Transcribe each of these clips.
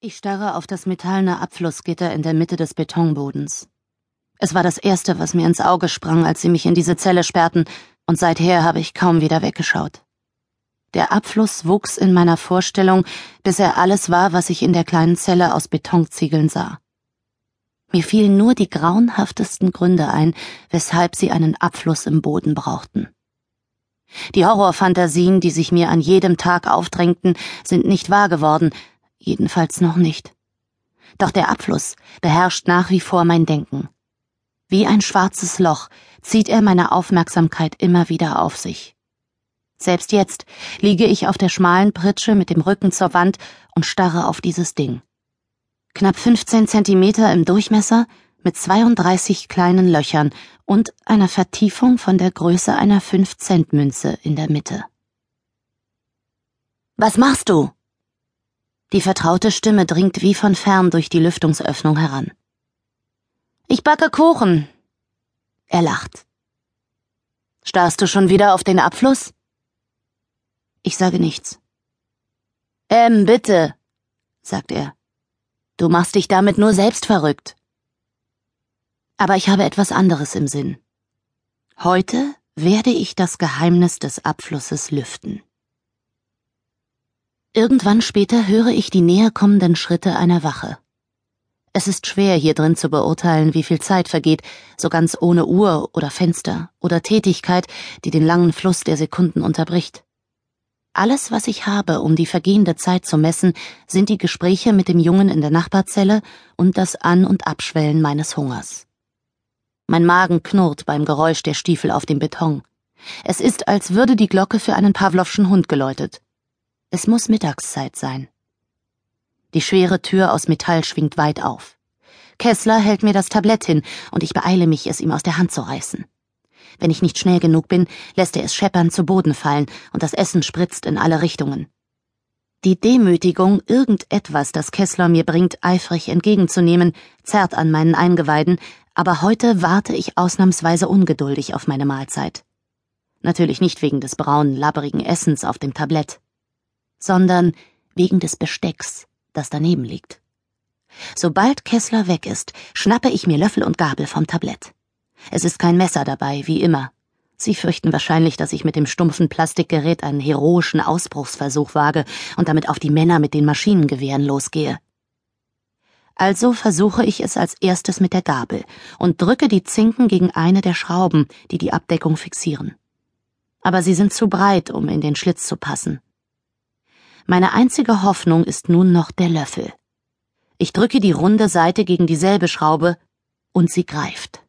Ich starre auf das metallene Abflussgitter in der Mitte des Betonbodens. Es war das Erste, was mir ins Auge sprang, als sie mich in diese Zelle sperrten, und seither habe ich kaum wieder weggeschaut. Der Abfluss wuchs in meiner Vorstellung, bis er alles war, was ich in der kleinen Zelle aus Betonziegeln sah. Mir fielen nur die grauenhaftesten Gründe ein, weshalb sie einen Abfluss im Boden brauchten. Die Horrorfantasien, die sich mir an jedem Tag aufdrängten, sind nicht wahr geworden, jedenfalls noch nicht. Doch der Abfluss beherrscht nach wie vor mein Denken. Wie ein schwarzes Loch zieht er meine Aufmerksamkeit immer wieder auf sich. Selbst jetzt liege ich auf der schmalen Pritsche mit dem Rücken zur Wand und starre auf dieses Ding. Knapp 15 Zentimeter im Durchmesser mit 32 kleinen Löchern und einer Vertiefung von der Größe einer 5-Cent-Münze in der Mitte. Was machst du? Die vertraute Stimme dringt wie von fern durch die Lüftungsöffnung heran. Ich backe Kuchen. Er lacht. Starrst du schon wieder auf den Abfluss? Ich sage nichts. Ähm, bitte, sagt er. Du machst dich damit nur selbst verrückt. Aber ich habe etwas anderes im Sinn. Heute werde ich das Geheimnis des Abflusses lüften. Irgendwann später höre ich die näher kommenden Schritte einer Wache. Es ist schwer, hier drin zu beurteilen, wie viel Zeit vergeht, so ganz ohne Uhr oder Fenster oder Tätigkeit, die den langen Fluss der Sekunden unterbricht. Alles, was ich habe, um die vergehende Zeit zu messen, sind die Gespräche mit dem Jungen in der Nachbarzelle und das An- und Abschwellen meines Hungers. Mein Magen knurrt beim Geräusch der Stiefel auf dem Beton. Es ist, als würde die Glocke für einen Pawlowschen Hund geläutet. Es muss Mittagszeit sein. Die schwere Tür aus Metall schwingt weit auf. Kessler hält mir das Tablett hin, und ich beeile mich, es ihm aus der Hand zu reißen. Wenn ich nicht schnell genug bin, lässt er es scheppern zu Boden fallen, und das Essen spritzt in alle Richtungen. Die Demütigung, irgendetwas, das Kessler mir bringt, eifrig entgegenzunehmen, zerrt an meinen Eingeweiden, aber heute warte ich ausnahmsweise ungeduldig auf meine Mahlzeit. Natürlich nicht wegen des braunen, labberigen Essens auf dem Tablett sondern wegen des Bestecks, das daneben liegt. Sobald Kessler weg ist, schnappe ich mir Löffel und Gabel vom Tablett. Es ist kein Messer dabei, wie immer. Sie fürchten wahrscheinlich, dass ich mit dem stumpfen Plastikgerät einen heroischen Ausbruchsversuch wage und damit auf die Männer mit den Maschinengewehren losgehe. Also versuche ich es als erstes mit der Gabel und drücke die Zinken gegen eine der Schrauben, die die Abdeckung fixieren. Aber sie sind zu breit, um in den Schlitz zu passen. Meine einzige Hoffnung ist nun noch der Löffel. Ich drücke die runde Seite gegen dieselbe Schraube und sie greift.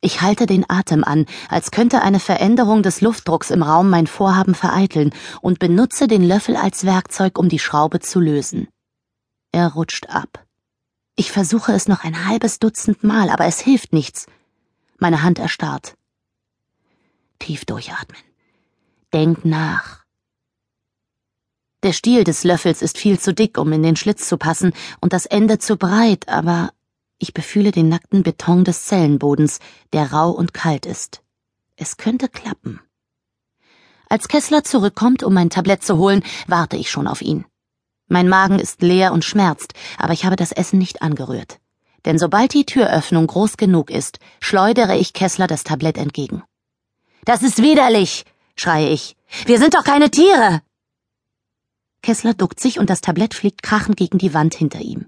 Ich halte den Atem an, als könnte eine Veränderung des Luftdrucks im Raum mein Vorhaben vereiteln und benutze den Löffel als Werkzeug, um die Schraube zu lösen. Er rutscht ab. Ich versuche es noch ein halbes Dutzend Mal, aber es hilft nichts. Meine Hand erstarrt. Tief durchatmen. Denk nach. Der Stiel des Löffels ist viel zu dick, um in den Schlitz zu passen, und das Ende zu breit, aber ich befühle den nackten Beton des Zellenbodens, der rau und kalt ist. Es könnte klappen. Als Kessler zurückkommt, um mein Tablett zu holen, warte ich schon auf ihn. Mein Magen ist leer und schmerzt, aber ich habe das Essen nicht angerührt. Denn sobald die Türöffnung groß genug ist, schleudere ich Kessler das Tablett entgegen. Das ist widerlich, schreie ich. Wir sind doch keine Tiere. Kessler duckt sich und das Tablett fliegt krachend gegen die Wand hinter ihm.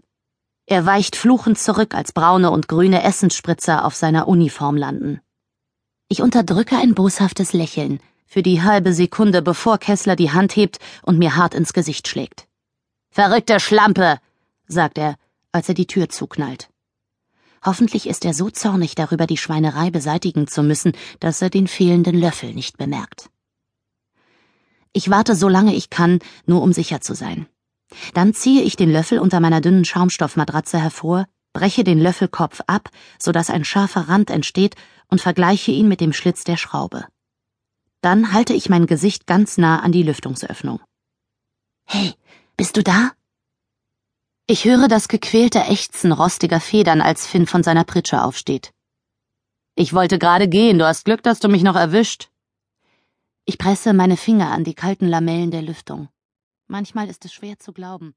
Er weicht fluchend zurück, als braune und grüne Essensspritzer auf seiner Uniform landen. Ich unterdrücke ein boshaftes Lächeln für die halbe Sekunde, bevor Kessler die Hand hebt und mir hart ins Gesicht schlägt. Verrückte Schlampe, sagt er, als er die Tür zuknallt. Hoffentlich ist er so zornig darüber, die Schweinerei beseitigen zu müssen, dass er den fehlenden Löffel nicht bemerkt. Ich warte so lange ich kann, nur um sicher zu sein. Dann ziehe ich den Löffel unter meiner dünnen Schaumstoffmatratze hervor, breche den Löffelkopf ab, so dass ein scharfer Rand entsteht und vergleiche ihn mit dem Schlitz der Schraube. Dann halte ich mein Gesicht ganz nah an die Lüftungsöffnung. Hey, bist du da? Ich höre das gequälte Ächzen rostiger Federn, als Finn von seiner Pritsche aufsteht. Ich wollte gerade gehen, du hast Glück, dass du mich noch erwischt. Ich presse meine Finger an die kalten Lamellen der Lüftung. Manchmal ist es schwer zu glauben,